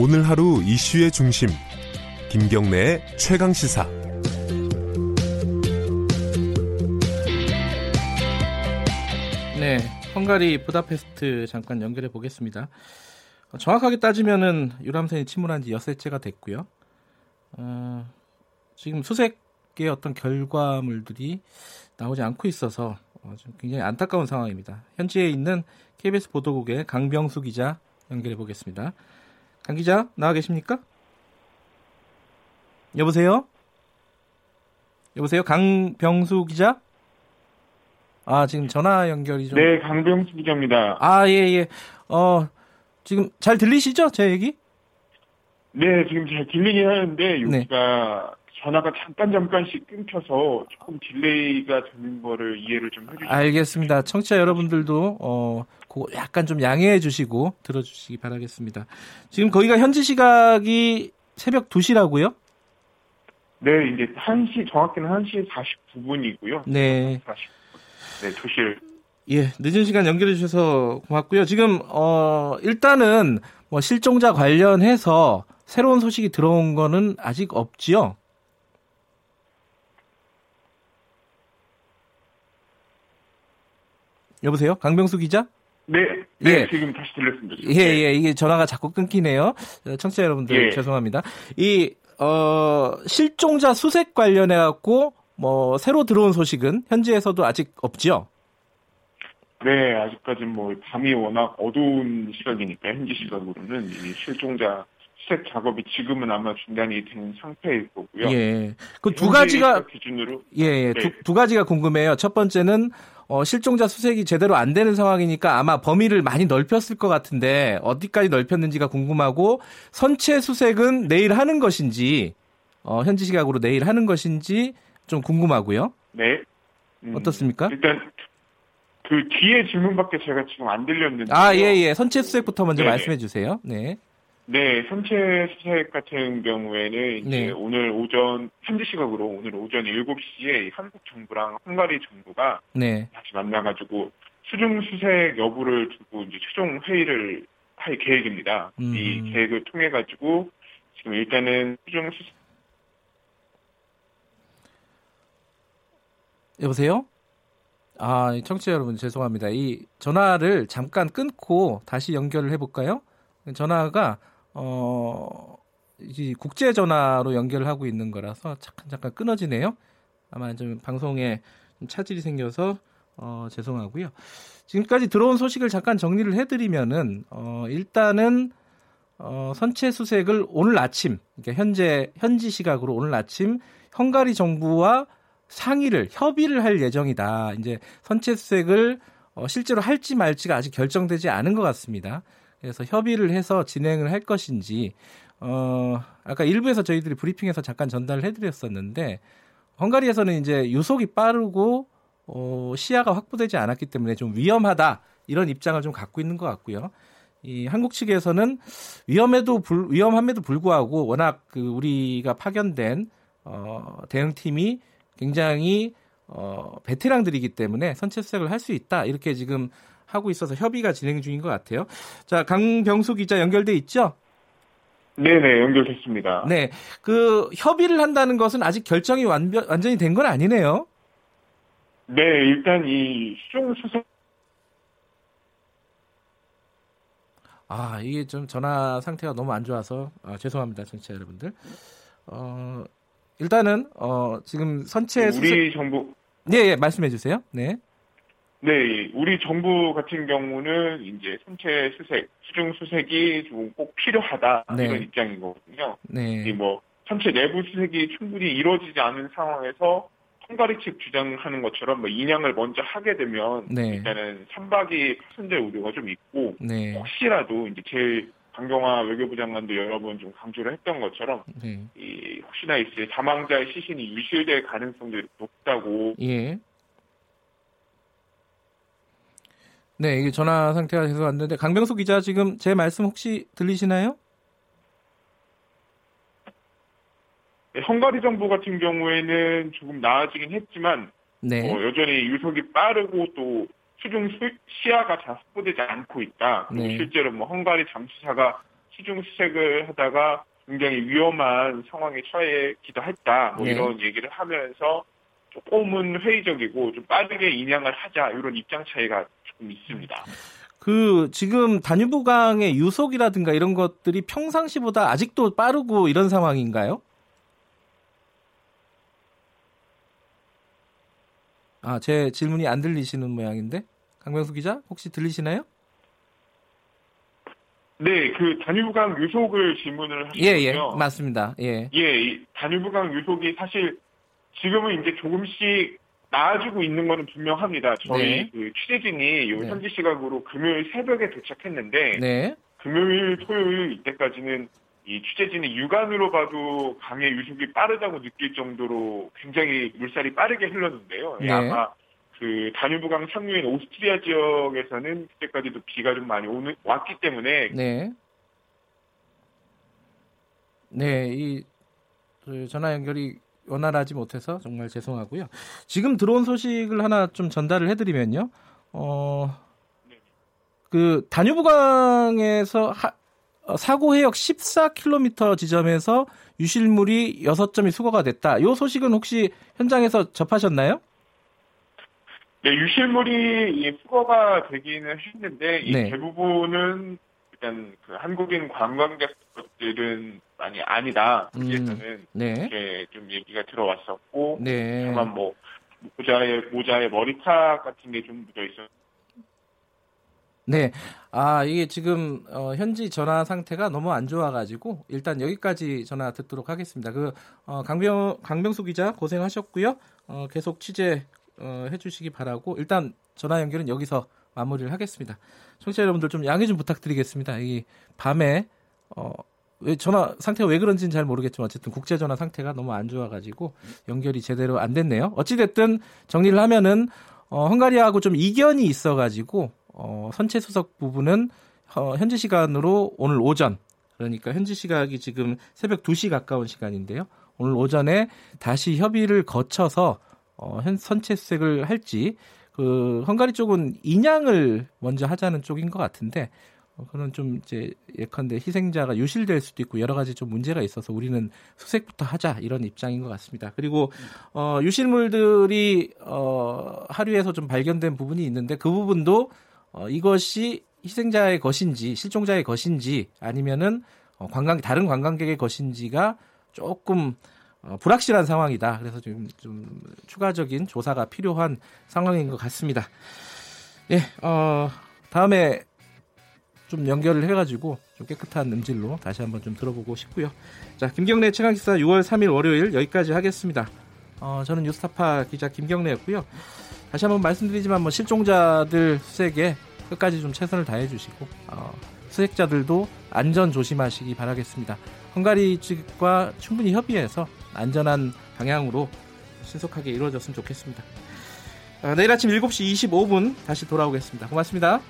오늘 하루 이슈의 중심 김경래의 최강 시사 네, 헝가리 부다페스트 잠깐 연결해 보겠습니다. 어, 정확하게 따지면은 유람선이 침몰한 지 엿새째가 됐고요. 어, 지금 수색의 어떤 결과물들이 나오지 않고 있어서 어, 좀 굉장히 안타까운 상황입니다. 현지에 있는 KBS 보도국의 강병수 기자 연결해 보겠습니다. 강 기자 나와 계십니까? 여보세요? 여보세요? 강병수 기자? 아, 지금 전화 연결이 좀. 네, 강병수 기자입니다. 아, 예, 예. 어, 지금 잘 들리시죠? 제 얘기? 네, 지금 잘 들리긴 하는데, 여기가 전화가 잠깐 잠깐씩 끊겨서 조금 delay가 되는 거를 이해를 좀 해주시면 알겠습니다. 청취자 여러분들도, 어, 약간 좀 양해해 주시고 들어주시기 바라겠습니다. 지금 거기가 현지 시각이 새벽 2시라고요? 네, 이제 1시, 정확히는 1시 49분이고요. 네. 40, 네, 2시를. 예, 늦은 시간 연결해 주셔서 고맙고요. 지금, 어, 일단은 뭐 실종자 관련해서 새로운 소식이 들어온 거는 아직 없지요? 여보세요? 강병수 기자? 네, 네 예. 지금 다시 들렸습니다. 지금. 예, 네. 예, 이게 전화가 자꾸 끊기네요. 어, 청취자 여러분들 예. 죄송합니다. 이, 어, 실종자 수색 관련해 갖고, 뭐, 새로 들어온 소식은 현지에서도 아직 없지요? 네, 아직까지는 뭐, 밤이 워낙 어두운 시각이니까, 현지 시각으로는 이 실종자 수색 작업이 지금은 아마 중단이 된 상태일 거고요. 예. 그 두 가지가, 기준으로 예, 예. 네. 두, 두 가지가 궁금해요. 첫 번째는, 어, 실종자 수색이 제대로 안 되는 상황이니까 아마 범위를 많이 넓혔을 것 같은데, 어디까지 넓혔는지가 궁금하고, 선체 수색은 내일 하는 것인지, 어, 현지 시각으로 내일 하는 것인지 좀 궁금하고요. 네. 음, 어떻습니까? 일단 그 뒤에 질문밖에 제가 지금 안 들렸는데. 아, 예, 예. 선체 수색부터 먼저 네네. 말씀해 주세요. 네. 네, 선체 수색 같은 경우에는 이제 네. 오늘 오전 현지 시각으로 오늘 오전 7시에 한국 정부랑 헝가리 정부가 네. 같이 만나가지고 수중 수색 여부를 두고 이제 최종 회의를 할 계획입니다. 음. 이 계획을 통해 가지고 지금 일단은 수중 수색 여보세요? 아, 청취자 여러분 죄송합니다. 이 전화를 잠깐 끊고 다시 연결을 해볼까요? 전화가 어, 이 국제 전화로 연결을 하고 있는 거라서 잠깐 잠깐 끊어지네요. 아마 좀 방송에 좀 차질이 생겨서 어, 죄송하고요. 지금까지 들어온 소식을 잠깐 정리를 해드리면은 어, 일단은 어, 선체 수색을 오늘 아침, 그러니까 현재 현지 시각으로 오늘 아침 헝가리 정부와 상의를 협의를 할 예정이다. 이제 선체 수색을 어, 실제로 할지 말지가 아직 결정되지 않은 것 같습니다. 그래서 협의를 해서 진행을 할 것인지 어, 아까 일부에서 저희들이 브리핑에서 잠깐 전달을 해드렸었는데 헝가리에서는 이제 유속이 빠르고 어, 시야가 확보되지 않았기 때문에 좀 위험하다 이런 입장을 좀 갖고 있는 것 같고요. 이 한국 측에서는 위험에도 불, 위험함에도 불구하고 워낙 그 우리가 파견된 어, 대응팀이 굉장히 어, 베테랑들이기 때문에 선체 수색을 할 수 있다 이렇게 지금 하고 있어서 협의가 진행 중인 것 같아요. 자 강병수 기자 연결돼 있죠? 네네 연결됐습니다. 네, 그 협의를 한다는 것은 아직 결정이 완전, 완전히 된 건 아니네요. 네, 일단 이 수중 수색 아 이게 좀 전화 상태가 너무 안 좋아서 아, 죄송합니다, 청취자 여러분들. 어, 일단은 어, 지금 선체 수색 우리 정부 예, 예, 말씀해 주세요. 네. 네, 우리 정부 같은 경우는 이제 선체 수색, 수중 수색이 좀 꼭 필요하다 네. 이런 입장인 거거든요. 이 네. 뭐 선체 내부 수색이 충분히 이루어지지 않은 상황에서 헝가리 측 주장하는 것처럼 뭐 인양을 먼저 하게 되면 네. 일단은 선박이 파손될 우려가 좀 있고 네. 혹시라도 이제 제일 강경화 외교부 장관도 여러 번 좀 강조를 했던 것처럼 네. 이 혹시나 이제 사망자의 시신이 유실될 가능성도 높다고 예. 네, 이게 전화 상태가 계속 안 되는데 강병수 기자 지금 제 말씀 혹시 들리시나요? 네, 헝가리 정부 같은 경우에는 조금 나아지긴 했지만 네. 어, 여전히 유속이 빠르고 또 수중 수- 시야가 잘 확보되지 않고 있다. 네. 실제로 뭐 헝가리 잠수사가 시중 수색을 하다가 굉장히 위험한 상황에 처해기도 했다. 뭐 네. 이런 얘기를 하면서 조금은 회의적이고 좀 빠르게 인양을 하자 이런 입장 차이가 조금 있습니다. 그 지금 다뉴브강의 유속이라든가 이런 것들이 평상시보다 아직도 빠르고 이런 상황인가요? 아, 제 질문이 안 들리시는 모양인데 강명수 기자 혹시 들리시나요? 네, 그 다뉴브강 유속을 질문을 하셨군요. 예, 예, 맞습니다. 예, 예, 이 다뉴브강 유속이 사실 지금은 이제 조금씩 나아지고 있는 거는 분명합니다. 저희 네. 그 취재진이 요 네. 현지 시각으로 금요일 새벽에 도착했는데 네, 금요일, 토요일 이때까지는 이 취재진이 육안으로 봐도 강의 유속이 빠르다고 느낄 정도로 굉장히 물살이 빠르게 흘렀는데요. 예, 네. 아마 그 다뉴브강 상류인 오스트리아 지역에서는 그때까지도 비가 좀 많이 오는, 왔기 때문에 네, 네, 이그 전화 연결이 원활하지 못해서 정말 죄송하고요. 지금 들어온 소식을 하나 좀 전달을 해드리면요. 어, 그 다뉴브강에서 하- 어, 사고 해역 14km 지점에서 유실물이 6점이 수거가 됐다. 이 소식은 혹시 현장에서 접하셨나요? 네, 유실물이 이 수거가 되기는 했는데 이 네. 대부분은 일단 그 한국인 관광객 들은 많이 아니다. 음. 여기에서는 네, 이렇게 좀 얘기가 들어왔었고 네, 다만 뭐 모자에 모자에 머리카 같은 게 좀 묻어 있어. 네. 아, 이게 지금 어, 현지 전화 상태가 너무 안 좋아가지고 일단 여기까지 전화 듣도록 하겠습니다. 그 어, 강병 강병수 기자 고생하셨고요. 어, 계속 취재 어, 해주시기 바라고 일단 전화 연결은 여기서 마무리를 하겠습니다. 청취자 여러분들 좀 양해 좀 부탁드리겠습니다. 이 밤에 어, 왜 전화 상태가 왜 그런지는 잘 모르겠지만 어쨌든 국제 전화 상태가 너무 안 좋아가지고 연결이 제대로 안 됐네요. 어찌 됐든 정리를 하면은 어, 헝가리하고 좀 이견이 있어가지고 어, 선체 수석 부분은 어, 현지 시간으로 오늘 오전 그러니까 현지 시각이 지금 새벽 2시 가까운 시간인데요. 오늘 오전에 다시 협의를 거쳐서 어, 현 선체 수색을 할지 그 헝가리 쪽은 인양을 먼저 하자는 쪽인 것 같은데 어, 그런 좀 이제 예컨대 희생자가 유실될 수도 있고 여러 가지 좀 문제가 있어서 우리는 수색부터 하자 이런 입장인 것 같습니다. 그리고 어, 유실물들이 어, 하류에서 좀 발견된 부분이 있는데 그 부분도 어, 이것이 희생자의 것인지 실종자의 것인지 아니면은 어, 관광 다른 관광객의 것인지가 조금 어, 불확실한 상황이다. 그래서 좀, 좀 추가적인 조사가 필요한 상황인 것 같습니다. 예, 어, 다음에 좀 연결을 해가지고 좀 깨끗한 음질로 다시 한번 좀 들어보고 싶고요. 자, 김경래 최강기사 6월 3일 월요일 여기까지 하겠습니다. 어, 저는 뉴스타파 기자 김경래였고요. 다시 한번 말씀드리지만 뭐 실종자들 수색에 끝까지 좀 최선을 다해 주시고 어, 수색자들도 안전 조심하시기 바라겠습니다. 헝가리 측과 충분히 협의해서 안전한 방향으로 신속하게 이루어졌으면 좋겠습니다. 아, 내일 아침 7시 25분 다시 돌아오겠습니다. 고맙습니다.